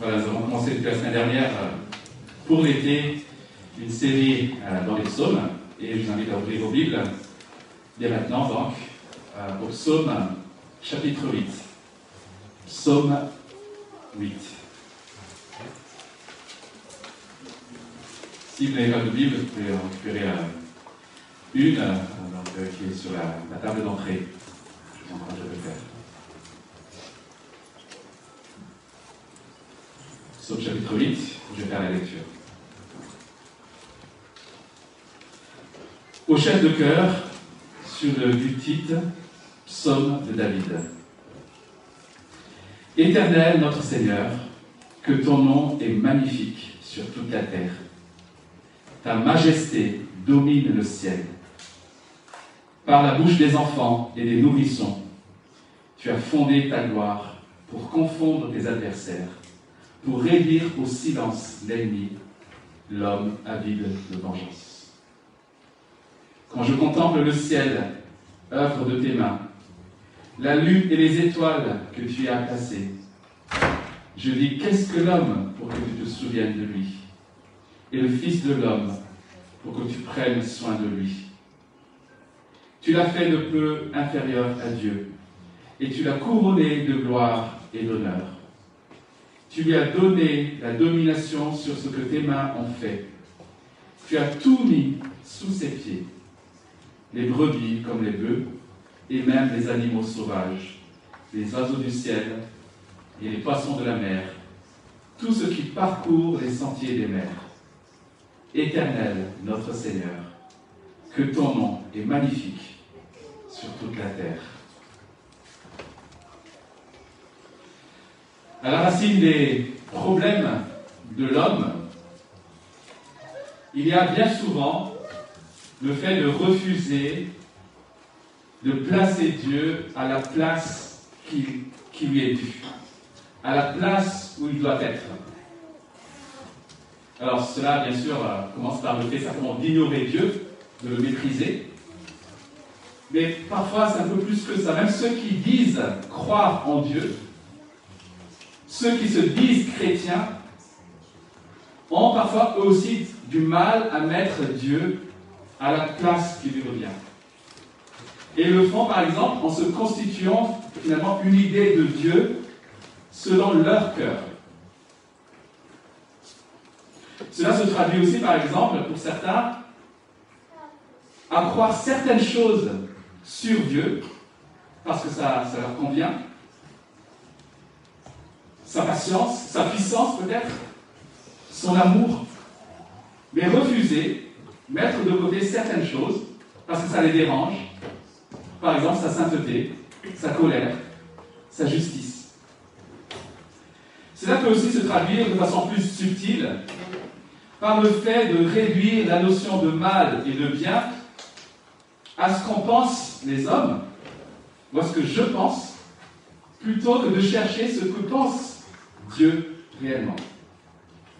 Voilà, nous avons commencé depuis la semaine dernière euh, pour l'été une série euh, dans les psaumes et je vous invite à ouvrir vos Bibles dès maintenant donc euh, au psaume chapitre 8. Psaume 8. Si vous n'avez pas de Bible, vous pouvez en récupérer une qui est sur la, la table d'entrée. Je vous encourage à le faire. Psaume chapitre 8, je vais faire la lecture. Au chef de cœur, sur le titre Psaume de David. Éternel notre Seigneur, que ton nom est magnifique sur toute la terre. Ta majesté domine le ciel. Par la bouche des enfants et des nourrissons, tu as fondé ta gloire pour confondre tes adversaires pour réduire au silence l'ennemi, l'homme avide de vengeance. Quand je contemple le ciel, œuvre de tes mains, la lune et les étoiles que tu as placées, je dis, qu'est-ce que l'homme pour que tu te souviennes de lui? Et le Fils de l'homme pour que tu prennes soin de lui. Tu l'as fait de peu inférieur à Dieu, et tu l'as couronné de gloire et d'honneur. Tu lui as donné la domination sur ce que tes mains ont fait. Tu as tout mis sous ses pieds, les brebis comme les bœufs, et même les animaux sauvages, les oiseaux du ciel et les poissons de la mer, tout ce qui parcourt les sentiers des mers. Éternel, notre Seigneur, que ton nom est magnifique sur toute la terre. À la racine des problèmes de l'homme, il y a bien souvent le fait de refuser de placer Dieu à la place qui, lui est due, à la place où il doit être. Alors cela, bien sûr, euh, commence par le fait simplement d'ignorer Dieu, de le mépriser. Mais parfois, c'est un peu plus que ça. Même ceux qui disent croire en Dieu ceux qui se disent chrétiens ont parfois aussi du mal à mettre Dieu à la place qui lui revient. Et le font par exemple en se constituant finalement une idée de Dieu selon leur cœur. Cela se traduit aussi par exemple pour certains à croire certaines choses sur Dieu parce que ça leur convient, sa patience, sa puissance peut-être, son amour, mais refuser, mettre de côté certaines choses parce que ça les dérange, par exemple sa sainteté, sa colère, sa justice. Cela peut aussi se traduire de façon plus subtile par le fait de réduire la notion de mal et de bien à ce qu'on pense les hommes, ou à ce que je pense, plutôt que de chercher ce que pensent Dieu réellement.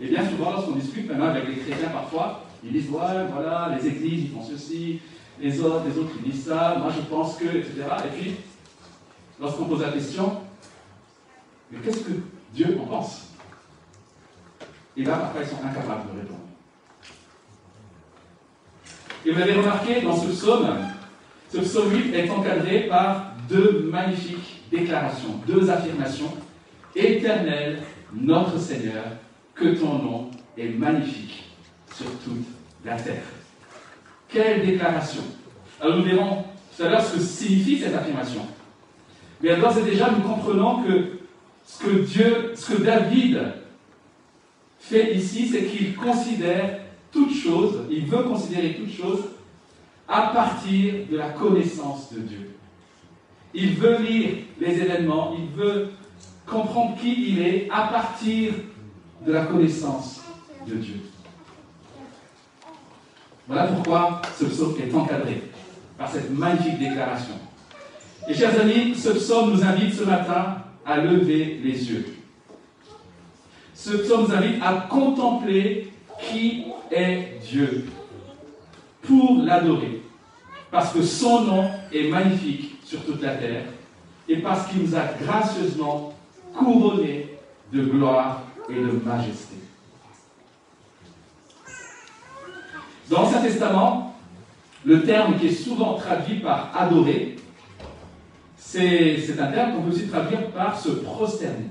Et bien souvent, lorsqu'on discute maintenant avec les chrétiens parfois, ils disent Ouais, voilà, les églises, ils font ceci, les autres, les autres, ils disent ça, moi je pense que, etc. Et puis, lorsqu'on pose la question Mais qu'est-ce que Dieu en pense? Et là, parfois, ils sont incapables de répondre. Et vous avez remarqué, dans ce psaume, ce psaume 8 est encadré par deux magnifiques déclarations, deux affirmations Éternel, notre Seigneur, que ton nom est magnifique sur toute la terre. Quelle déclaration Alors nous verrons tout à l'heure ce que signifie cette affirmation. Mais d'ores et déjà, nous comprenons que ce que Dieu, ce que David fait ici, c'est qu'il considère toute chose, il veut considérer toute chose à partir de la connaissance de Dieu. Il veut lire les événements, il veut comprendre qui il est à partir de la connaissance de Dieu. Voilà pourquoi ce psaume est encadré par cette magnifique déclaration. Et chers amis, ce psaume nous invite ce matin à lever les yeux. Ce psaume nous invite à contempler qui est Dieu pour l'adorer. Parce que son nom est magnifique sur toute la terre et parce qu'il nous a gracieusement couronné de gloire et de majesté. Dans l'Ancien Testament, le terme qui est souvent traduit par adorer, c'est un terme qu'on peut aussi traduire par se prosterner.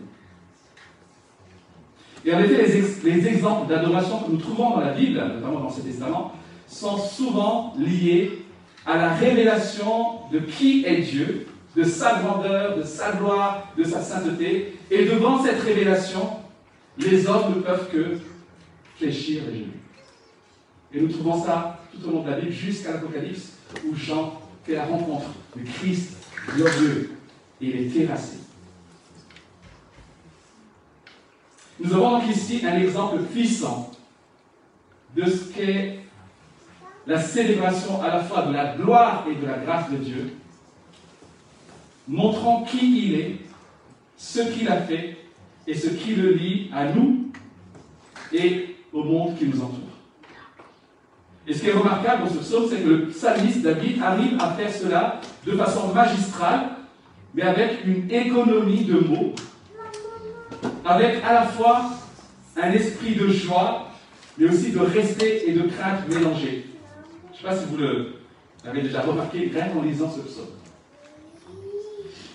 Et en effet, les, les exemples d'adoration que nous trouvons dans la Bible, notamment dans l'Ancien Testament, sont souvent liés à la révélation de qui est Dieu, de sa grandeur, de sa gloire, de sa sainteté. Et devant cette révélation, les hommes ne peuvent que fléchir les genoux. Et nous trouvons ça tout au long de la Bible jusqu'à l'Apocalypse, où Jean fait la rencontre de Christ glorieux et il est terrassé. Nous avons donc ici un exemple puissant de ce qu'est la célébration à la fois de la gloire et de la grâce de Dieu, montrant qui il est, ce qu'il a fait et ce qui le lie à nous et au monde qui nous entoure. Et ce qui est remarquable dans ce psaume, c'est que le psalmiste David arrive à faire cela de façon magistrale, mais avec une économie de mots, avec à la fois un esprit de joie, mais aussi de respect et de crainte mélangés. Je ne sais pas si vous l'avez déjà remarqué, rien qu'en lisant ce psaume.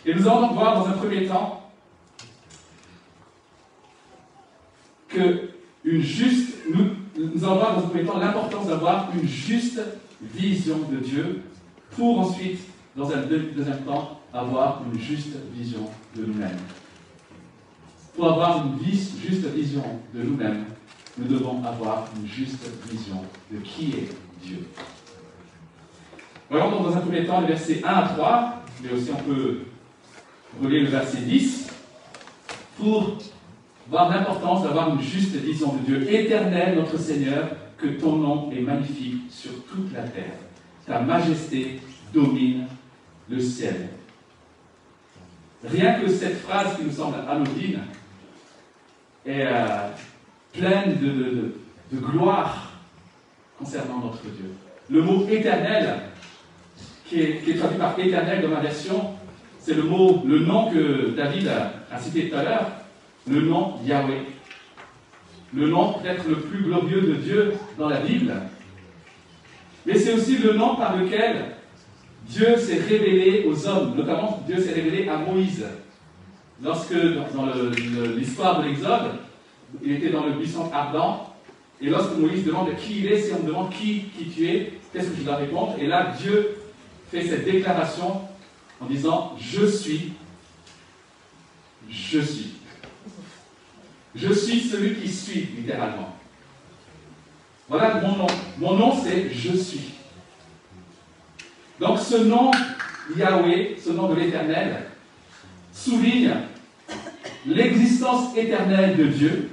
Et nous allons donc voir dans un premier temps que une juste, nous, allons voir dans un premier temps l'importance d'avoir une juste vision de Dieu pour ensuite, dans un deuxième temps, avoir une juste vision de nous-mêmes. Pour avoir une juste vision de nous-mêmes, nous devons avoir une juste vision de qui est Dieu. Voyons donc dans un premier temps les versets 1 à 3, mais aussi on peut relire le verset 10 pour voir l'importance d'avoir une juste vision de Dieu. Éternel, notre Seigneur, que ton nom est magnifique sur toute la terre. Ta majesté domine le ciel. Rien que cette phrase qui nous semble anodine est euh, pleine de, gloire concernant notre Dieu. Le mot éternel, qui est, qui est traduit par éternel dans ma version, c'est le mot, le nom que David a cité tout à l'heure, le nom Yahweh. Le nom peut-être le plus glorieux de Dieu dans la Bible. Mais c'est aussi le nom par lequel Dieu s'est révélé aux hommes, notamment Dieu s'est révélé à Moïse. Lorsque, dans l'histoire de l'Exode, il était dans le buisson ardent, et lorsque Moïse demande qui il est, si on me demande qui, qui tu es, qu'est-ce que je dois répondre? Et là, Dieu fait cette déclaration en disant Je suis, je suis. Je suis celui qui suis, littéralement. Voilà mon nom. Mon nom, c'est Je suis. Donc ce nom, Yahweh, ce nom de l'Éternel, souligne l'existence éternelle de Dieu,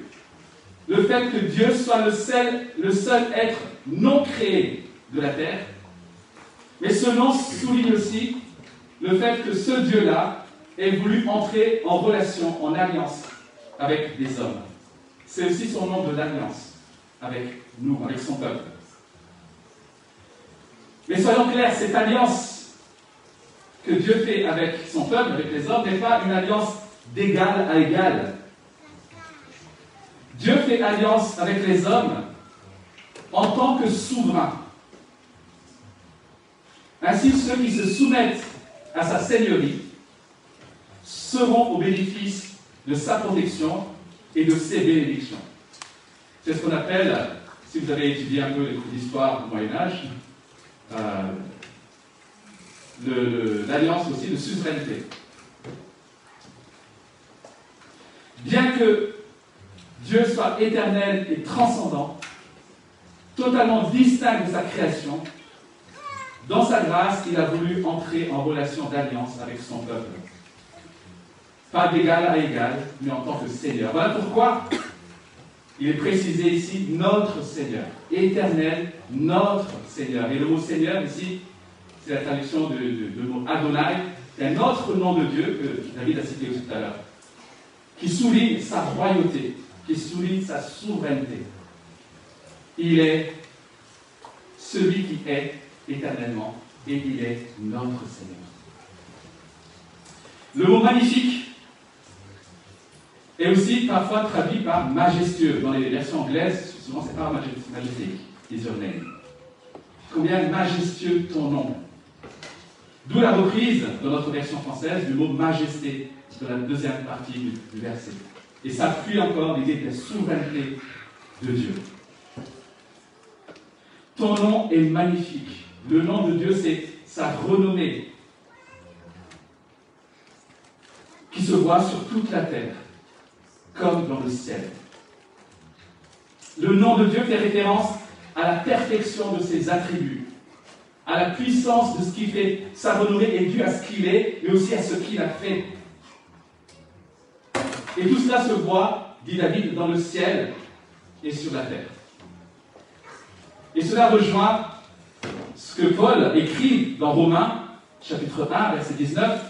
le fait que Dieu soit le seul, le seul être non créé de la terre, mais ce nom souligne aussi le fait que ce Dieu-là ait voulu entrer en relation, en alliance avec des hommes. C'est aussi son nom de l'alliance avec nous, avec son peuple. Mais soyons clairs, cette alliance que Dieu fait avec son peuple, avec les hommes, n'est pas une alliance d'égal à égal. Dieu fait alliance avec les hommes en tant que souverain. Ainsi, ceux qui se soumettent à sa seigneurie seront au bénéfice de sa protection et de ses bénédictions. C'est ce qu'on appelle, si vous avez étudié un peu d'histoire du Moyen Âge, euh, l'alliance aussi de suzeraineté. Bien que Dieu soit éternel et transcendant, totalement distinct de sa création, dans sa grâce, il a voulu entrer en relation d'alliance avec son peuple. Pas d'égal à égal, mais en tant que Seigneur. Voilà pourquoi il est précisé ici notre Seigneur. Éternel, notre Seigneur. Et le mot Seigneur ici, c'est la traduction du mot Adonai, un autre nom de Dieu que David a cité tout à l'heure, qui souligne sa royauté, qui souligne sa souveraineté. Il est celui qui est éternellement et il est notre Seigneur. Le mot magnifique Et aussi parfois traduit par majestueux. Dans les versions anglaises, souvent c'est pas majestique, your name. Combien majestueux ton nom. D'où la reprise dans notre version française du mot majesté de la deuxième partie du, verset. Et ça appuie encore l'idée de la souveraineté de Dieu. Ton nom est magnifique. Le nom de Dieu, c'est sa renommée qui se voit sur toute la terre, comme dans le ciel. Le nom de Dieu fait référence à la perfection de ses attributs, à la puissance de ce qui fait sa renommée est due à ce qu'il est, mais aussi à ce qu'il a fait. Et tout cela se voit, dit David, dans le ciel et sur la terre. Et cela rejoint que Paul écrit dans Romains, chapitre 1, verset 19,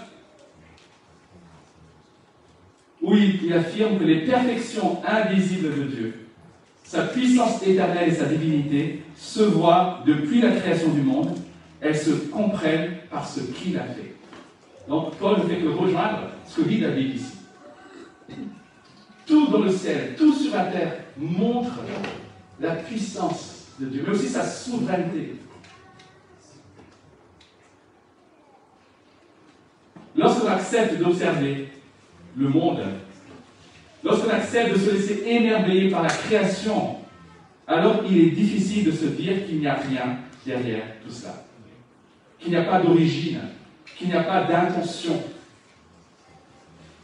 où il, affirme que les perfections invisibles de Dieu, sa puissance éternelle et sa divinité, se voient depuis la création du monde, elles se comprennent par ce qu'il a fait. Donc Paul ne fait que rejoindre ce que dit David ici. Tout dans le ciel, tout sur la terre montre la puissance de Dieu, mais aussi sa souveraineté. Lorsqu'on accepte d'observer le monde, lorsqu'on accepte de se laisser émerveiller par la création, alors il est difficile de se dire qu'il n'y a rien derrière tout cela, qu'il n'y a pas d'origine, qu'il n'y a pas d'intention.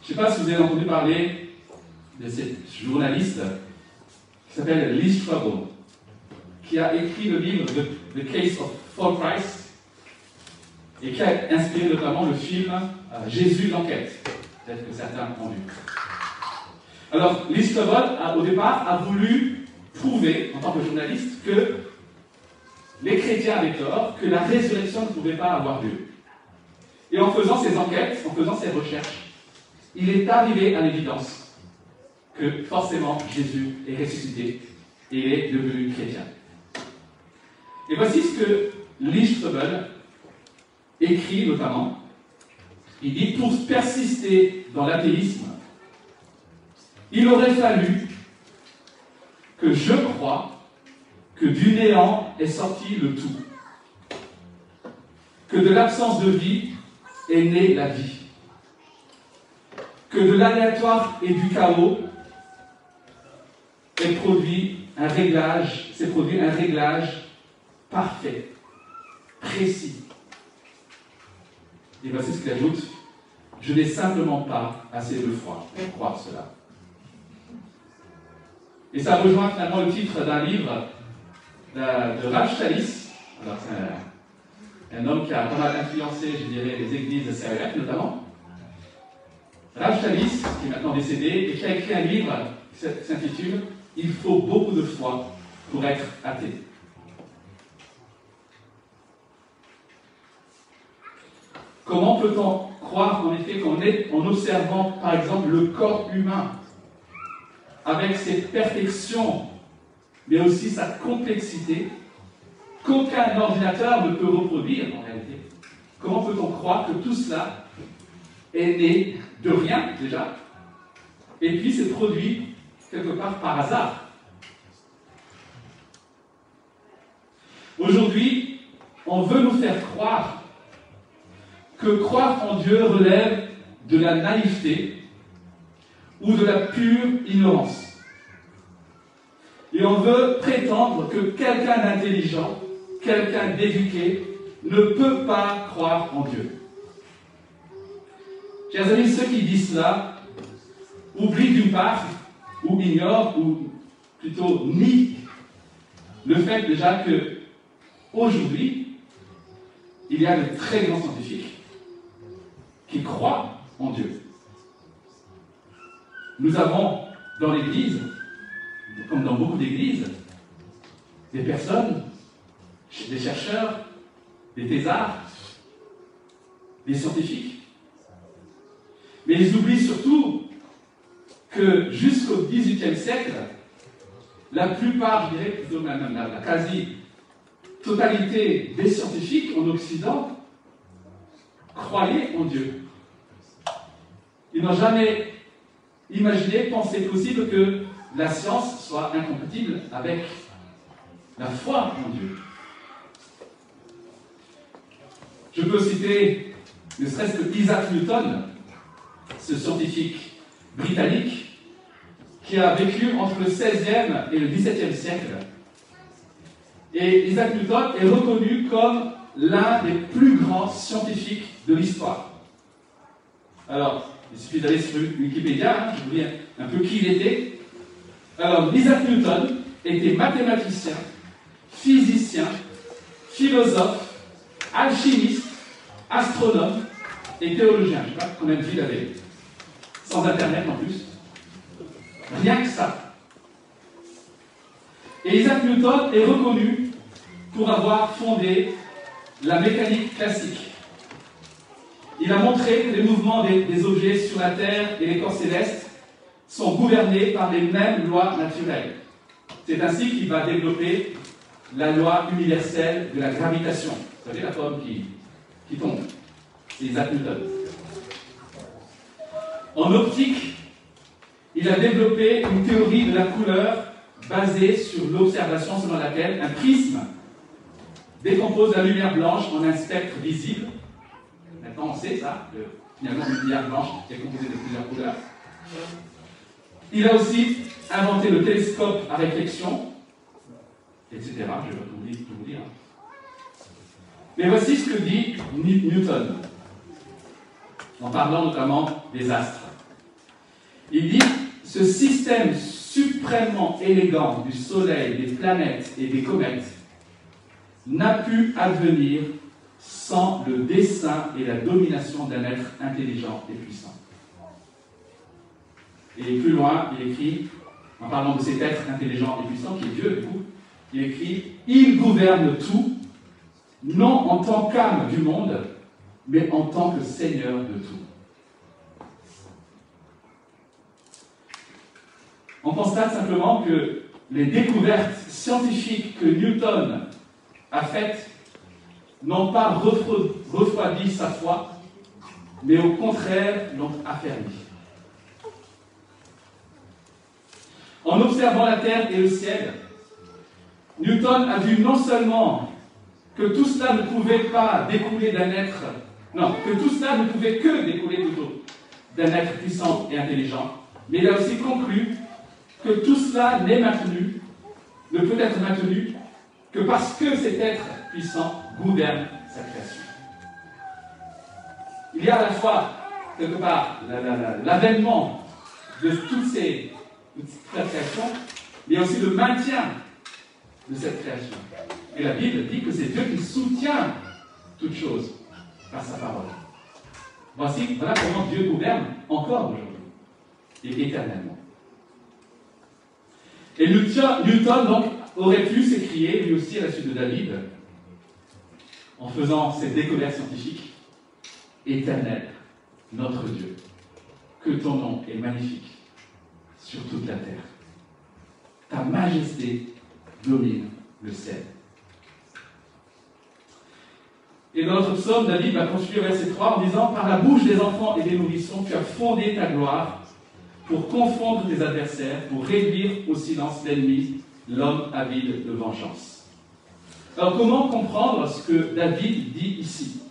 Je ne sais pas si vous avez entendu parler de cette journaliste qui s'appelle Liz Trouble, qui a écrit le livre The, Case of Fall Price et qui a inspiré notamment le film Jésus l'enquête. Peut-être que certains ont vu. Alors, Trouble, au départ, a voulu prouver, en tant que journaliste, que les chrétiens avaient tort, que la résurrection ne pouvait pas avoir lieu. Et en faisant ses enquêtes, en faisant ses recherches, il est arrivé à l'évidence que forcément Jésus est ressuscité et est devenu chrétien. Et voici ce que Lee écrit notamment. Il dit Pour persister dans l'athéisme, il aurait fallu que je crois que du néant est sorti le tout, que de l'absence de vie est née la vie, que de l'aléatoire et du chaos est s'est produit un réglage parfait, précis. Et voici ce qu'il ajoute. Je n'ai simplement pas assez de foi pour croire cela. Et ça rejoint finalement le titre d'un livre de, Rav Chalis. Alors, c'est un, homme qui a pas mal influencé, je dirais, les églises de CRF notamment. Rav Chalis, qui est maintenant décédé, et qui a écrit un livre qui s'intitule il faut beaucoup de foi pour être athée. Comment peut-on croire en effet qu'on est en observant par exemple le corps humain avec ses perfections, mais aussi sa complexité, qu'aucun ordinateur ne peut reproduire en réalité? Comment peut-on croire que tout cela est né de rien déjà, et puis s'est produit quelque part par hasard? Aujourd'hui, on veut nous faire croire que croire en Dieu relève de la naïveté ou de la pure ignorance. Et on veut prétendre que quelqu'un d'intelligent, quelqu'un d'éduqué, ne peut pas croire en Dieu. Chers amis, ceux qui disent cela oublient d'une part ou ignore, ou plutôt nie le fait déjà que aujourd'hui, il y a de très grands scientifiques croient en Dieu. Nous avons dans l'Église, comme dans beaucoup d'Églises, des personnes, des chercheurs, des thésards, des scientifiques. Mais ils oublient surtout que jusqu'au XVIIIe siècle, la plupart, je dirais plutôt même la, la quasi-totalité des scientifiques en Occident croyaient en Dieu. Ils n'ont jamais imaginer, penser possible que la science soit incompatible avec la foi en Dieu. Je peux citer ne serait-ce que Isaac Newton, ce scientifique britannique qui a vécu entre le 16e et le 17e siècle. Et Isaac Newton est reconnu comme l'un des plus grands scientifiques de l'histoire. Alors, il suffit d'aller sur Wikipédia, je vous dis un peu qui il était. Alors, Isaac Newton était mathématicien, physicien, philosophe, alchimiste, astronome et théologien. Je ne sais pas combien de vie il avait. Sans Internet en plus. Rien que ça. Et Isaac Newton est reconnu pour avoir fondé la mécanique classique. Il a montré que les mouvements des, objets sur la Terre et les corps célestes sont gouvernés par les mêmes lois naturelles. C'est ainsi qu'il va développer la loi universelle de la gravitation. Vous savez, la pomme qui, qui tombe. C'est Isaac Newton. En optique, il a développé une théorie de la couleur basée sur l'observation selon laquelle un prisme décompose la lumière blanche en un spectre visible. Maintenant, on sait ça, que finalement, une lumière blanche est composée de plusieurs couleurs. Il a aussi inventé le télescope à réflexion, etc. Je vais tout vous dire. Mais voici ce que dit Newton, en parlant notamment des astres. Il dit, ce système suprêmement élégant du Soleil, des planètes et des comètes n'a pu advenir sans le dessein et la domination d'un être intelligent et puissant. Et plus loin, il écrit, en parlant de cet être intelligent et puissant, qui est Dieu, du coup, il écrit Il gouverne tout, non en tant qu'âme du monde, mais en tant que Seigneur de tout. On constate simplement que les découvertes scientifiques que Newton a faites n'ont pas refroidi sa foi, mais au contraire l'ont affermi. En observant la terre et le ciel, Newton a vu non seulement que tout cela ne pouvait pas découler d'un être, non, que tout cela ne pouvait que découler plutôt d'un être puissant et intelligent, mais il a aussi conclu que tout cela n'est maintenu, ne peut être maintenu que parce que cet être puissant gouverne sa création. Il y a à la fois, quelque part, l'avènement de toutes ces, toute mais aussi le maintien de cette création. Et la Bible dit que c'est Dieu qui soutient toute chose par sa parole. Voici, voilà comment Dieu gouverne encore aujourd'hui et éternellement. Et Newton, donc, aurait pu s'écrier, lui aussi, à la suite de David, en faisant cette découverte scientifique Éternel, notre Dieu, que ton nom est magnifique sur toute la terre. Ta majesté domine le ciel. Et dans notre psaume, David va continuer verset 3 en disant Par la bouche des enfants et des nourrissons, tu as fondé ta gloire pour confondre tes adversaires, pour réduire au silence l'ennemi, l'homme avide de vengeance. Alors comment comprendre ce que David dit ici?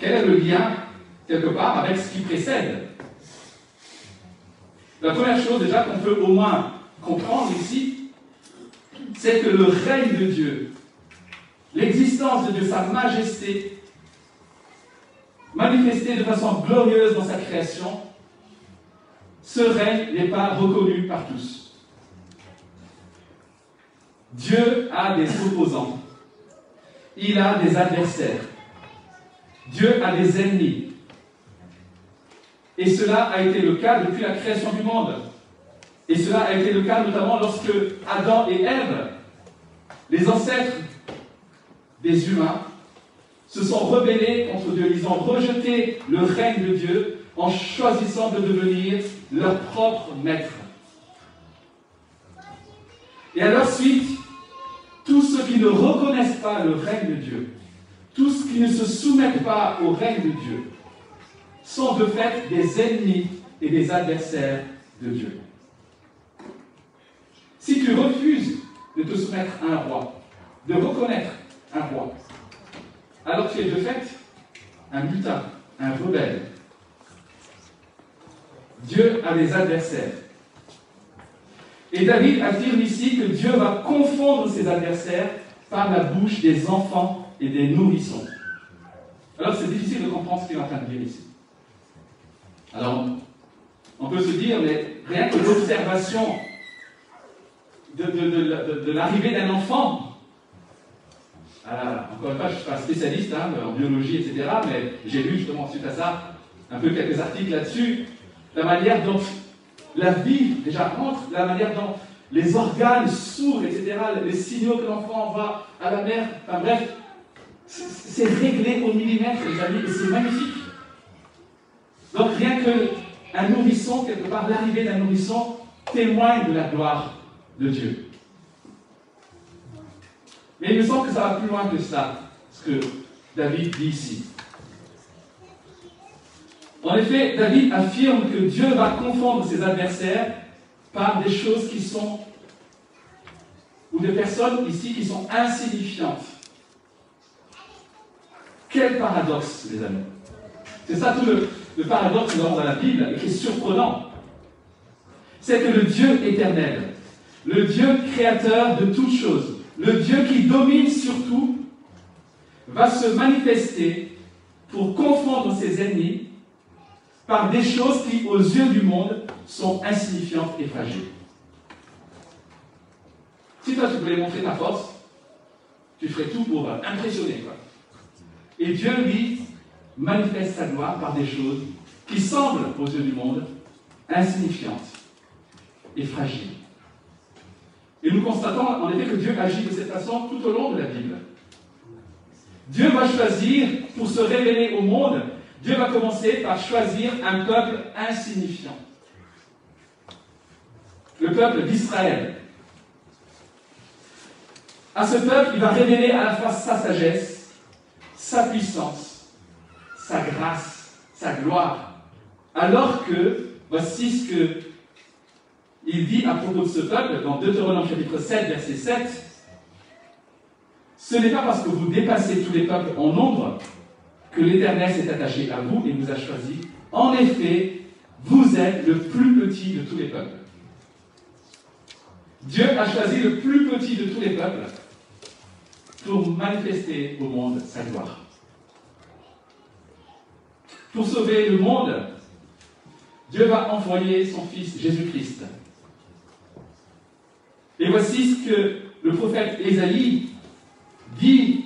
Quel est le lien, quelque part, avec ce qui précède? La première chose déjà qu'on peut au moins comprendre ici, c'est que le règne de Dieu, l'existence de Dieu, sa majesté, manifestée de façon glorieuse dans sa création, ce n'est pas reconnu par tous. Dieu a des opposants. Il a des adversaires. Dieu a des ennemis. Et cela a été le cas depuis la création du monde. Et cela a été le cas notamment lorsque Adam et Ève, les ancêtres des humains, se sont rebellés contre Dieu. Ils ont rejeté le règne de Dieu en choisissant de devenir leur propre maître. Et à leur suite, tous ceux qui ne reconnaissent pas le règne de Dieu, tous ceux qui ne se soumettent pas au règne de Dieu, sont de fait des ennemis et des adversaires de Dieu. Si tu refuses de te soumettre à un roi, de reconnaître un roi, alors tu es de fait un mutin, un rebelle. Dieu a des adversaires. Et David affirme ici que Dieu va confondre ses adversaires par la bouche des enfants et des nourrissons. Alors c'est difficile de comprendre ce qu'il est en train de dire ici. Alors, on peut se dire, mais rien que l'observation de, l'arrivée d'un enfant, alors, encore une fois, je ne suis pas spécialiste hein, en biologie, etc., mais j'ai lu justement suite à ça un peu quelques articles là-dessus, la manière dont la vie déjà entre, la manière dont les organes s'ouvrent, etc., les signaux que l'enfant envoie à la mère, enfin bref, c'est réglé au millimètre, les amis, et c'est magnifique. Donc rien qu'un nourrisson, quelque part, l'arrivée d'un nourrisson témoigne de la gloire de Dieu. Mais il me semble que ça va plus loin que ça, ce que David dit ici. En effet, David affirme que Dieu va confondre ses adversaires par des choses qui sont, ou des personnes ici qui sont insignifiantes. Quel paradoxe, les amis. C'est ça tout le, paradoxe dans la Bible et qui est surprenant. C'est que le Dieu éternel, le Dieu créateur de toutes choses, le Dieu qui domine sur tout, va se manifester pour confondre ses ennemis par des choses qui, aux yeux du monde, sont insignifiantes et fragiles. Si toi tu voulais montrer ta force, tu ferais tout pour impressionner. Quoi. Et Dieu, lui, manifeste sa gloire par des choses qui semblent, aux yeux du monde, insignifiantes et fragiles. Et nous constatons en effet que Dieu agit de cette façon tout au long de la Bible. Dieu va choisir, pour se révéler au monde, Dieu va commencer par choisir un peuple insignifiant. Le peuple d'Israël. À ce peuple, il va révéler à la fois sa sagesse, sa puissance, sa grâce, sa gloire. Alors que, voici ce que il dit à propos de ce peuple dans Deutéronome chapitre 7, verset 7, Ce n'est pas parce que vous dépassez tous les peuples en nombre que l'Éternel s'est attaché à vous et vous a choisi. En effet, vous êtes le plus petit de tous les peuples. Dieu a choisi le plus petit de tous les peuples pour manifester au monde sa gloire. Pour sauver le monde, Dieu va envoyer son Fils Jésus-Christ et voici ce que le prophète Ésaïe dit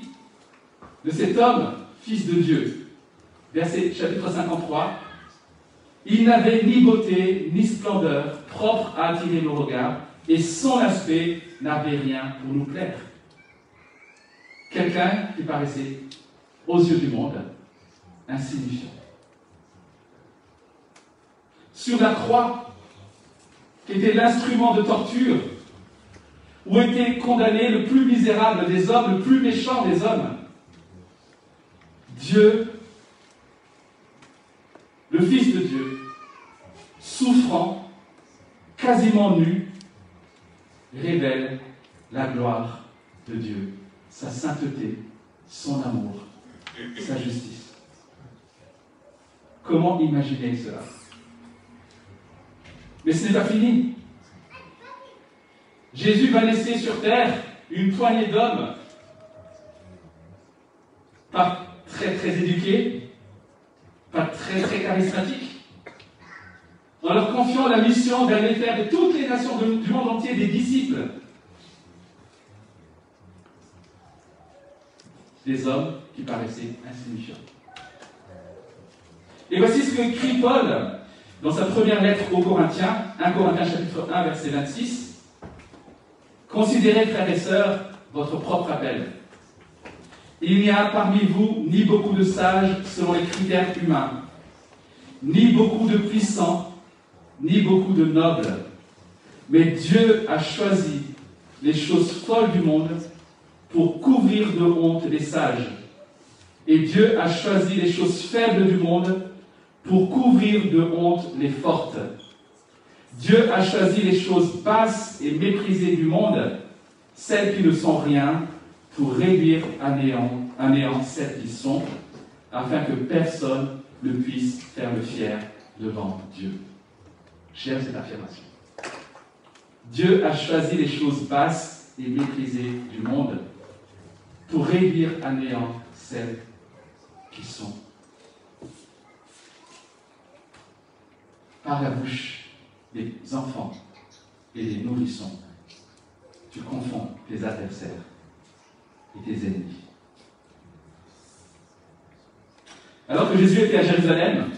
de cet homme, fils de Dieu. Verset chapitre 53. Il n'avait ni beauté, ni splendeur propre à attirer nos regards, et son aspect n'avait rien pour nous plaire. Quelqu'un qui paraissait, aux yeux du monde, insignifiant. Sur la croix, qui était l'instrument de torture où était condamné le plus misérable des hommes, le plus méchant des hommes. Dieu, le Fils de Dieu, souffrant, quasiment nu, révèle la gloire de Dieu, sa sainteté, son amour, sa justice. Comment imaginer cela? Mais ce n'est pas fini. Jésus va laisser sur terre une poignée d'hommes, pas très très éduqués, pas très très charismatiques, en leur confiant la mission d'aller faire de toutes les nations du monde entier des disciples. Des hommes qui paraissaient insignifiants. Et voici ce que écrit Paul dans sa première lettre aux Corinthiens, 1 Corinthiens chapitre 1 verset 26. Considérez, frères et sœurs, votre propre appel. Il n'y a parmi vous ni beaucoup de sages selon les critères humains, ni beaucoup de puissants, ni beaucoup de nobles. Mais Dieu a choisi les choses folles du monde pour couvrir de honte les sages. Et Dieu a choisi les choses faibles du monde pour couvrir de honte les fortes. Dieu a choisi les choses basses et méprisées du monde, celles qui ne sont rien, pour réduire à néant, à néant celles qui sont, afin que personne ne puisse faire le fier devant Dieu. J'aime cette affirmation. Dieu a choisi les choses basses et méprisées du monde pour réduire à néant celles qui sont. Par la bouche des enfants et des nourrissons, tu confonds tes adversaires et ennemis. Alors que Jésus était à Jérusalem,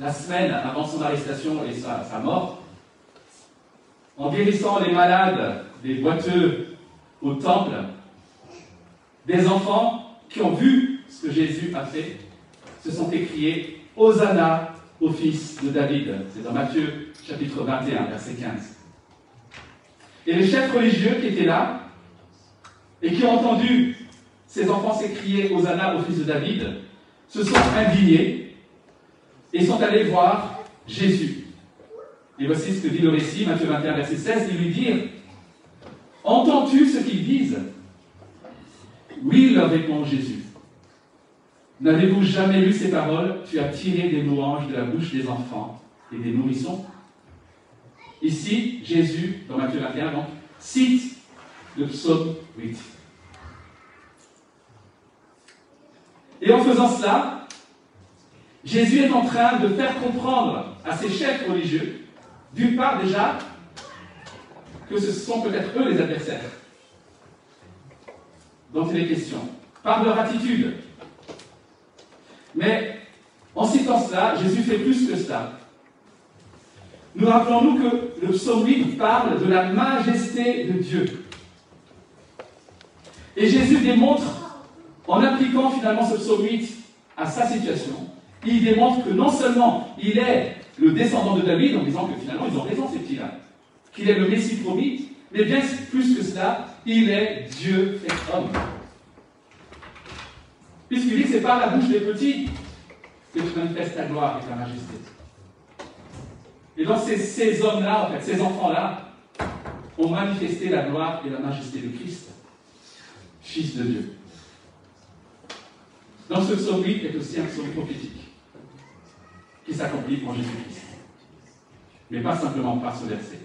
la semaine avant son arrestation et sa, sa mort, en guérissant les malades, les boiteux au temple, des enfants qui ont vu ce que Jésus a fait se sont écriés Hosanna au fils de David. C'est dans Matthieu chapitre 21, verset 15. Et les chefs religieux qui étaient là et qui ont entendu ces enfants s'écrier Hosanna au fils de David se sont indignés et sont allés voir Jésus. Et voici ce que dit le récit, Matthieu 21, verset 16, ils lui dirent Entends-tu ce qu'ils disent? Oui, leur répond Jésus. N'avez-vous jamais lu ces paroles? Tu as tiré des louanges de la bouche des enfants et des nourrissons Ici, Jésus, dans Matthieu 21, donc, cite le psaume 8. Et en faisant cela, Jésus est en train de faire comprendre à ses chefs religieux, d'une part déjà, que ce sont peut-être eux les adversaires dont il est question, par leur attitude. Mais en citant cela, Jésus fait plus que cela. Nous rappelons-nous que le psaume 8 parle de la majesté de Dieu. Et Jésus démontre, en appliquant finalement ce psaume 8 à sa situation, il démontre que non seulement il est le descendant de David, en disant que finalement ils ont raison ces petits-là, qu'il est le Messie promis, mais bien plus que cela, il est Dieu fait homme. Puisqu'il dit que c'est par la bouche des petits que tu manifestes ta gloire et ta majesté. Et donc ces, ces hommes-là, en fait, ces enfants-là, ont manifesté la gloire et la majesté de Christ, Fils de Dieu. Donc ce psaume 8 est aussi un psaume prophétique qui s'accomplit en Jésus-Christ. Mais pas simplement par ce verset.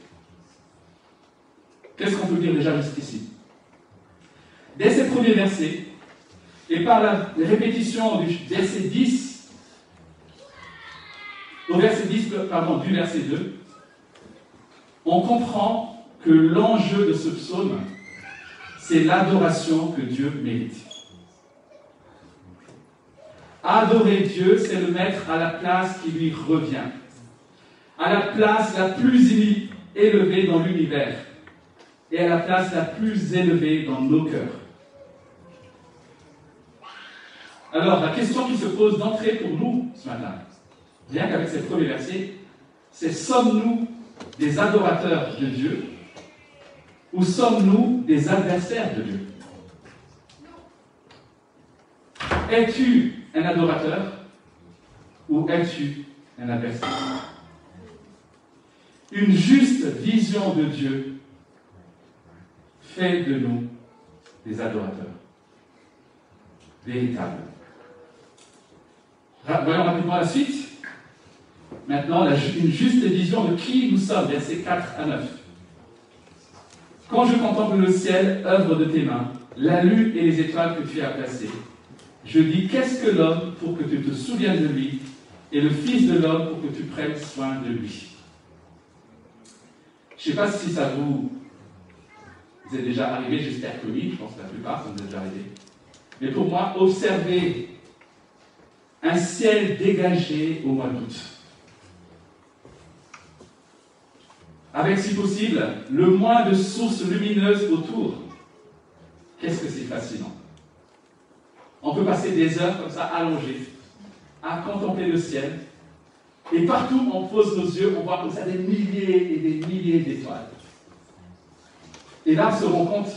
Qu'est-ce qu'on peut dire déjà jusqu'ici Dès ces premiers versets, et par la répétition du verset 10 au verset 10, pardon, du verset 2, on comprend que l'enjeu de ce psaume, c'est l'adoration que Dieu mérite. Adorer Dieu, c'est le mettre à la place qui lui revient, à la place la plus élevée dans l'univers et à la place la plus élevée dans nos cœurs. Alors, la question qui se pose d'entrée pour nous ce matin, bien qu'avec ces premiers versets, c'est sommes-nous des adorateurs de Dieu? Ou sommes-nous des adversaires de Dieu? Es-tu un adorateur ou es-tu un adversaire? Une juste vision de Dieu fait de nous des adorateurs véritables. Voyons rapidement la suite. Maintenant, une juste vision de qui nous sommes, versets 4 à 9. Quand je contemple le ciel, œuvre de tes mains, la lune et les étoiles que tu as placées, je dis qu'est-ce que l'homme pour que tu te souviennes de lui, et le Fils de l'homme pour que tu prennes soin de lui? Je ne sais pas si ça vous, vous est déjà arrivé, j'espère que oui, je pense que la plupart sont déjà arrivés. Mais pour moi, observer un ciel dégagé au mois d'août. Avec, si possible, le moins de sources lumineuses autour. Qu'est-ce que c'est fascinant. On peut passer des heures comme ça allongées à contempler le ciel. Et partout on pose nos yeux, on voit comme ça des milliers et des milliers d'étoiles. Et là, on se rend compte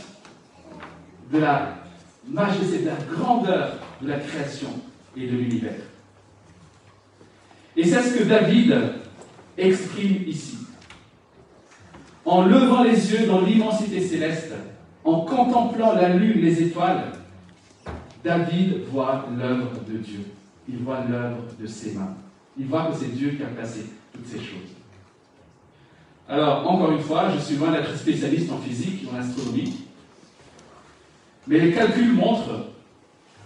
de la majesté, de la grandeur de la création et de l'univers. Et c'est ce que David exprime ici. En levant les yeux dans l'immensité céleste, en contemplant la lune, les étoiles, David voit l'œuvre de Dieu. Il voit l'œuvre de ses mains. Il voit que c'est Dieu qui a placé toutes ces choses. Alors, encore une fois, je suis loin d'être spécialiste en physique en astronomie, mais les calculs montrent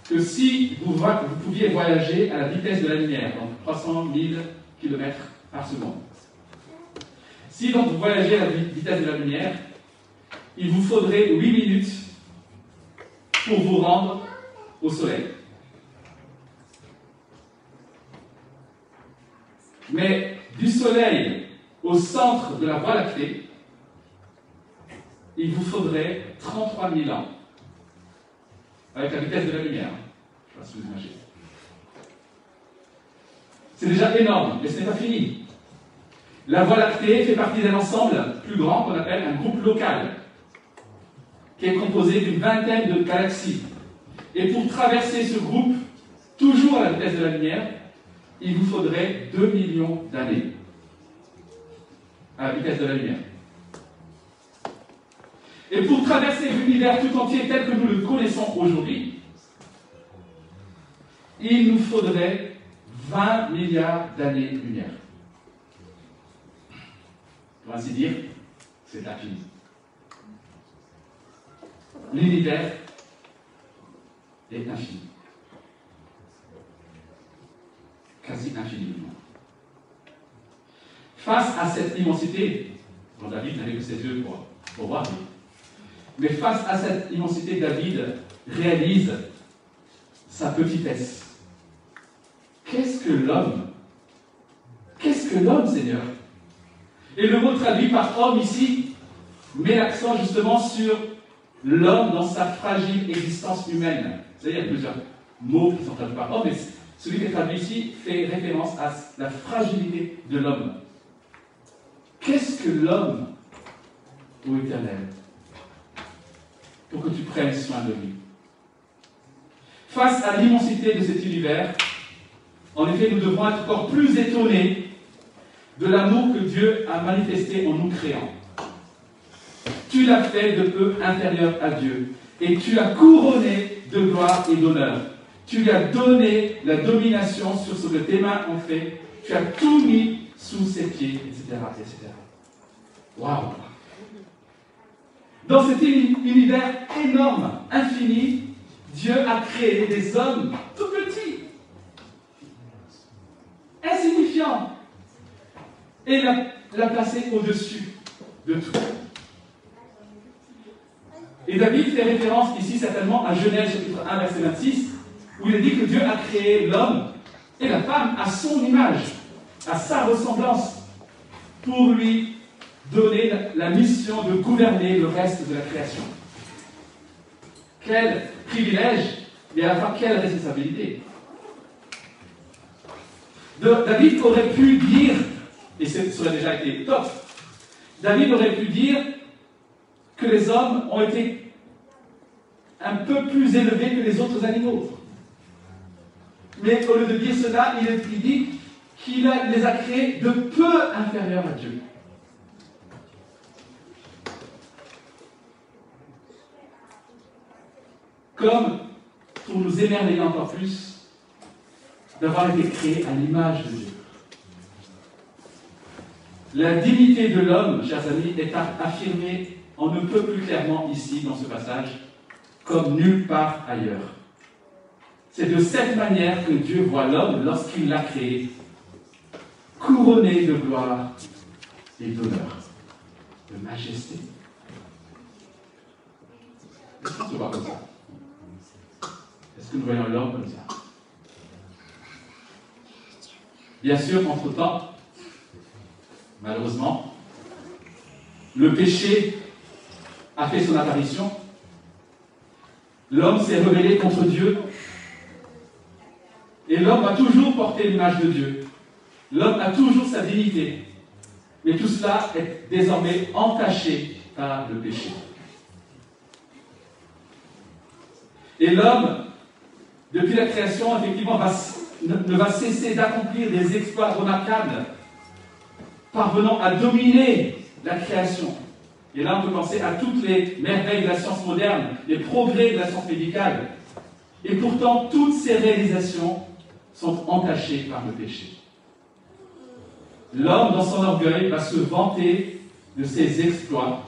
que si vous, vous pouviez voyager à la vitesse de la lumière, donc 300 000 km par seconde, si vous voyagez à la vitesse de la lumière, il vous faudrait 8 minutes pour vous rendre au Soleil. Mais du Soleil au centre de la Voie lactée, il vous faudrait 33 000 ans, avec la vitesse de la lumière. Je ne sais pas si vous imaginez. C'est déjà énorme, mais ce n'est pas fini. La Voie lactée fait partie d'un ensemble plus grand qu'on appelle un groupe local, qui est composé d'une vingtaine de galaxies. Et pour traverser ce groupe, toujours à la vitesse de la lumière, il vous faudrait 2 millions d'années à la vitesse de la lumière. Et pour traverser l'univers tout entier tel que nous le connaissons aujourd'hui, il nous faudrait 20 milliards d'années-lumière. Pour ainsi dire, c'est infini. L'univers est infini. Quasi infiniment. Face à cette immensité, David n'avait que ses yeux pour, pour voir, mais face à cette immensité, David réalise sa petitesse. Qu'est-ce que l'homme Qu'est-ce que l'homme, Seigneur? Et le mot traduit par homme ici met l'accent justement sur l'homme dans sa fragile existence humaine. C'est-à-dire, plusieurs mots qui sont traduits par homme, mais celui qui est traduit ici fait référence à la fragilité de l'homme. Qu'est-ce que l'homme, ô Éternel, pour que tu prennes soin de lui? Face à l'immensité de cet univers, en effet, nous devons être encore plus étonnés de l'amour que Dieu a manifesté en nous créant. Tu l'as fait de peu inférieur à Dieu, et tu l'as couronné de gloire et d'honneur. Tu lui as donné la domination sur ce que tes mains ont fait. Tu as tout mis sous ses pieds, etc. etc. Waouh Dans cet univers énorme, infini, Dieu a créé des hommes tout petits, insignifiants, et l'a placé au-dessus de tout. Et David fait référence ici certainement à Genèse chapitre 1 verset 26, où il est dit que Dieu a créé l'homme et la femme à son image, à sa ressemblance, pour lui donner la mission de gouverner le reste de la création. Quel privilège, et à la fois quelle responsabilité. David aurait pu dire, et ça aurait déjà été top, David aurait pu dire que les hommes ont été un peu plus élevés que les autres animaux. Mais au lieu de dire cela, il dit qu'il les a créés de peu inférieurs à Dieu. Comme pour nous émerveiller encore plus d'avoir été créés à l'image de Dieu. La dignité de l'homme, chers amis, est affirmée en ne peut plus clairement ici, dans ce passage, comme nulle part ailleurs. C'est de cette manière que Dieu voit l'homme lorsqu'il l'a créé, couronné de gloire et d'honneur, de majesté. Est-ce qu'on comme ça? Est-ce que nous voyons l'homme comme ça? Bien sûr, entre-temps, malheureusement, le péché a fait son apparition. L'homme s'est rebellé contre Dieu. Et l'homme a toujours porté l'image de Dieu. L'homme a toujours sa dignité. Mais tout cela est désormais entaché par le péché. Et l'homme, depuis la création, effectivement, ne va cesser d'accomplir des exploits remarquables, parvenant à dominer la création Et là, on peut penser à toutes les merveilles de la science moderne, les progrès de la science médicale. Et pourtant, toutes ces réalisations sont entachées par le péché. L'homme, dans son orgueil, va se vanter de ses exploits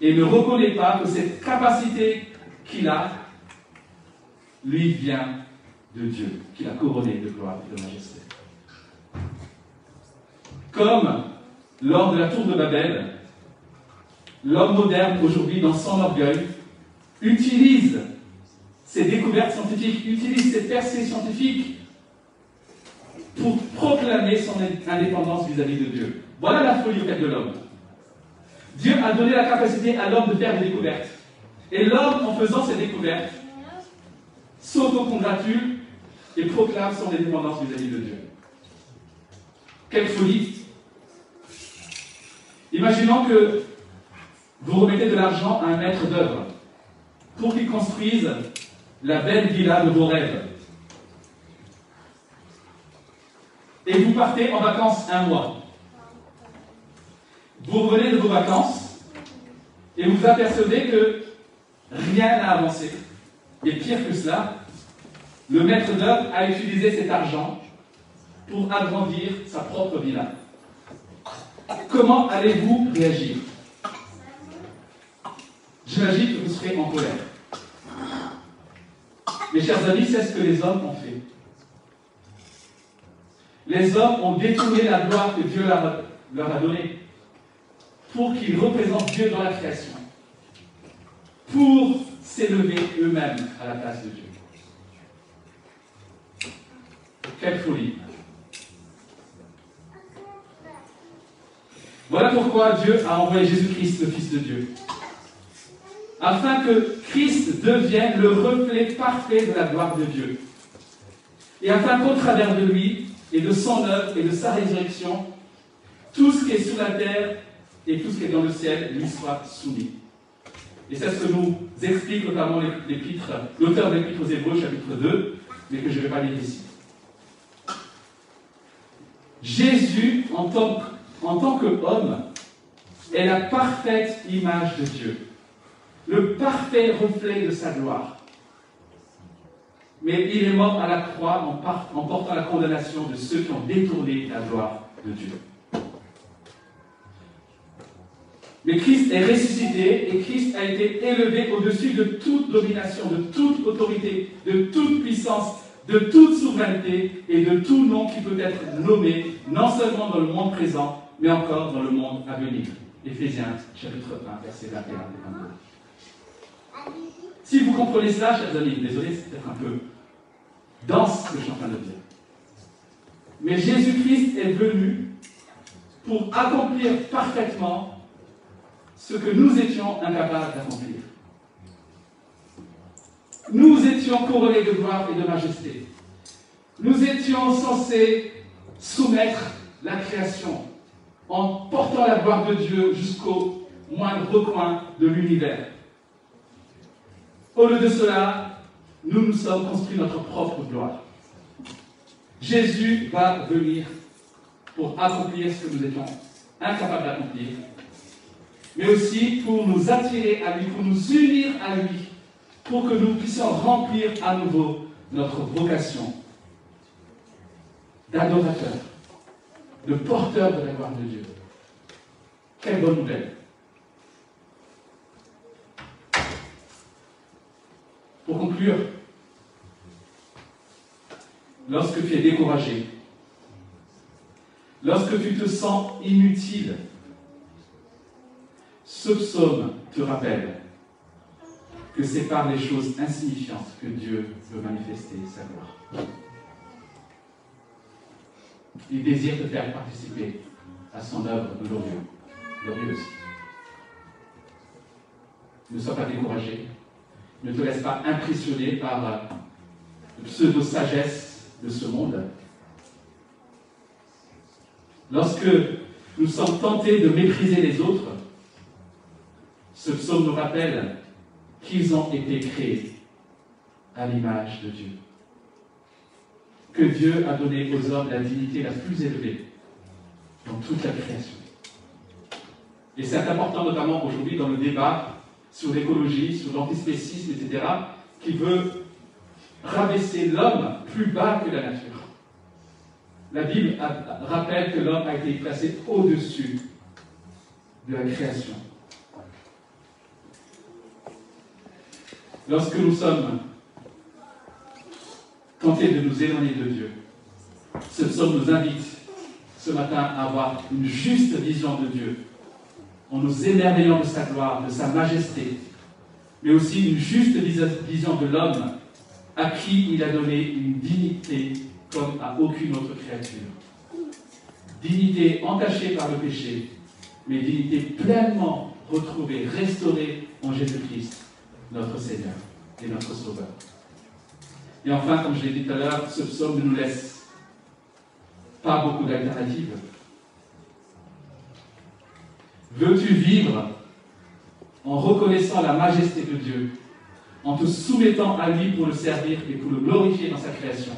et ne reconnaît pas que cette capacité qu'il a lui vient de Dieu, qu'il a couronné de gloire et de majesté. Comme lors de la tour de Babel, l'homme moderne aujourd'hui, dans son orgueil, utilise ses découvertes scientifiques, utilise ses percées scientifiques pour proclamer son indépendance vis-à-vis de Dieu. Voilà la folie de l'homme. Dieu a donné la capacité à l'homme de faire des découvertes. Et l'homme, en faisant ces découvertes, s'autocongratule et proclame son indépendance vis-à-vis de Dieu. Quelle folie Imaginons que vous remettez de l'argent à un maître d'œuvre pour qu'il construise la belle villa de vos rêves. Et vous partez en vacances un mois. Vous revenez de vos vacances et vous apercevez que rien n'a avancé. Et pire que cela, le maître d'œuvre a utilisé cet argent pour agrandir sa propre villa. Comment allez-vous réagir? J'imagine que vous serez en colère. Mes chers amis, c'est ce que les hommes ont fait. Les hommes ont détourné la gloire que Dieu leur a donnée pour qu'ils représentent Dieu dans la création, pour s'élever eux-mêmes à la place de Dieu. Quelle folie. Voilà pourquoi Dieu a envoyé Jésus-Christ, le Fils de Dieu, afin que Christ devienne le reflet parfait de la gloire de Dieu, et afin qu'au travers de lui, et de son œuvre, et de sa résurrection, tout ce qui est sur la terre et tout ce qui est dans le ciel lui soit soumis. Et c'est ce que nous explique notamment l'épître, l'auteur de l'épître aux Hébreux, chapitre 2, mais que je ne vais pas lire ici. Jésus, en tant, en tant qu'homme, est la parfaite image de Dieu, le parfait reflet de sa gloire. Mais il est mort à la croix en, en portant la condamnation de ceux qui ont détourné la gloire de Dieu. Mais Christ est ressuscité et Christ a été élevé au-dessus de toute domination, de toute autorité, de toute puissance, de toute souveraineté et de tout nom qui peut être nommé, non seulement dans le monde présent, mais encore dans le monde à venir. Éphésiens chapitre 1, verset 21 et 22. Si vous comprenez cela, chers amis, désolé, c'est peut-être un peu dense ce que je suis en train de dire. Mais Jésus-Christ est venu pour accomplir parfaitement ce que nous étions incapables d'accomplir. Nous étions couronnés de gloire et de majesté. Nous étions censés soumettre la création en portant la gloire de Dieu jusqu'au moindre recoin de l'univers. Au lieu de cela, nous nous sommes construits notre propre gloire. Jésus va venir pour accomplir ce que nous étions incapables d'accomplir mais aussi pour nous attirer à lui, pour nous unir à lui, pour que nous puissions remplir à nouveau notre vocation d'adorateur, de porteur de la gloire de Dieu. Quelle bonne nouvelle. Pour conclure, lorsque tu es découragé, lorsque tu te sens inutile, ce psaume te rappelle que c'est par les choses insignifiantes que Dieu veut manifester sa gloire. Il désire te faire participer à son œuvre glorieuse. Ne sois pas découragé. Ne te laisse pas impressionner par la pseudo-sagesse de ce monde. Lorsque nous sommes tentés de mépriser les autres, ce psaume nous rappelle qu'ils ont été créés à l'image de Dieu. Que Dieu a donné aux hommes la dignité la plus élevée dans toute la création. Et c'est important notamment aujourd'hui dans le débat sur l'écologie, sur l'antispécisme, etc., qui veut rabaisser l'homme plus bas que la nature. La Bible rappelle que l'homme a été placé au-dessus de la création. Lorsque nous sommes de nous éloigner de Dieu, ce psaume nous invite ce matin à avoir une juste vision de Dieu, en nous émerveillant de sa gloire, de sa majesté, mais aussi une juste vision de l'homme à qui il a donné une dignité comme à aucune autre créature. Dignité entachée par le péché, mais dignité pleinement retrouvée, restaurée en Jésus-Christ, notre Seigneur et notre Sauveur. Et enfin, comme je l'ai dit tout à l'heure, ce psaume ne nous laisse pas beaucoup d'alternatives. Veux-tu vivre en reconnaissant la majesté de Dieu, en te soumettant à lui pour le servir et pour le glorifier dans sa création?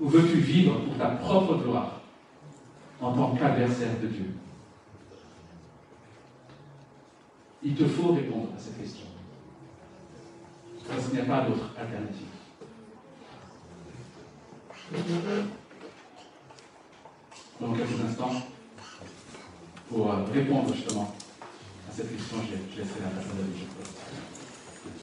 Ou veux-tu vivre pour ta propre gloire en tant qu'adversaire de Dieu? Il te faut répondre à cette question. Parce qu'il n'y a pas d'autre alternative. Dans quelques instants, pour répondre justement à cette question, je laisserai la personne de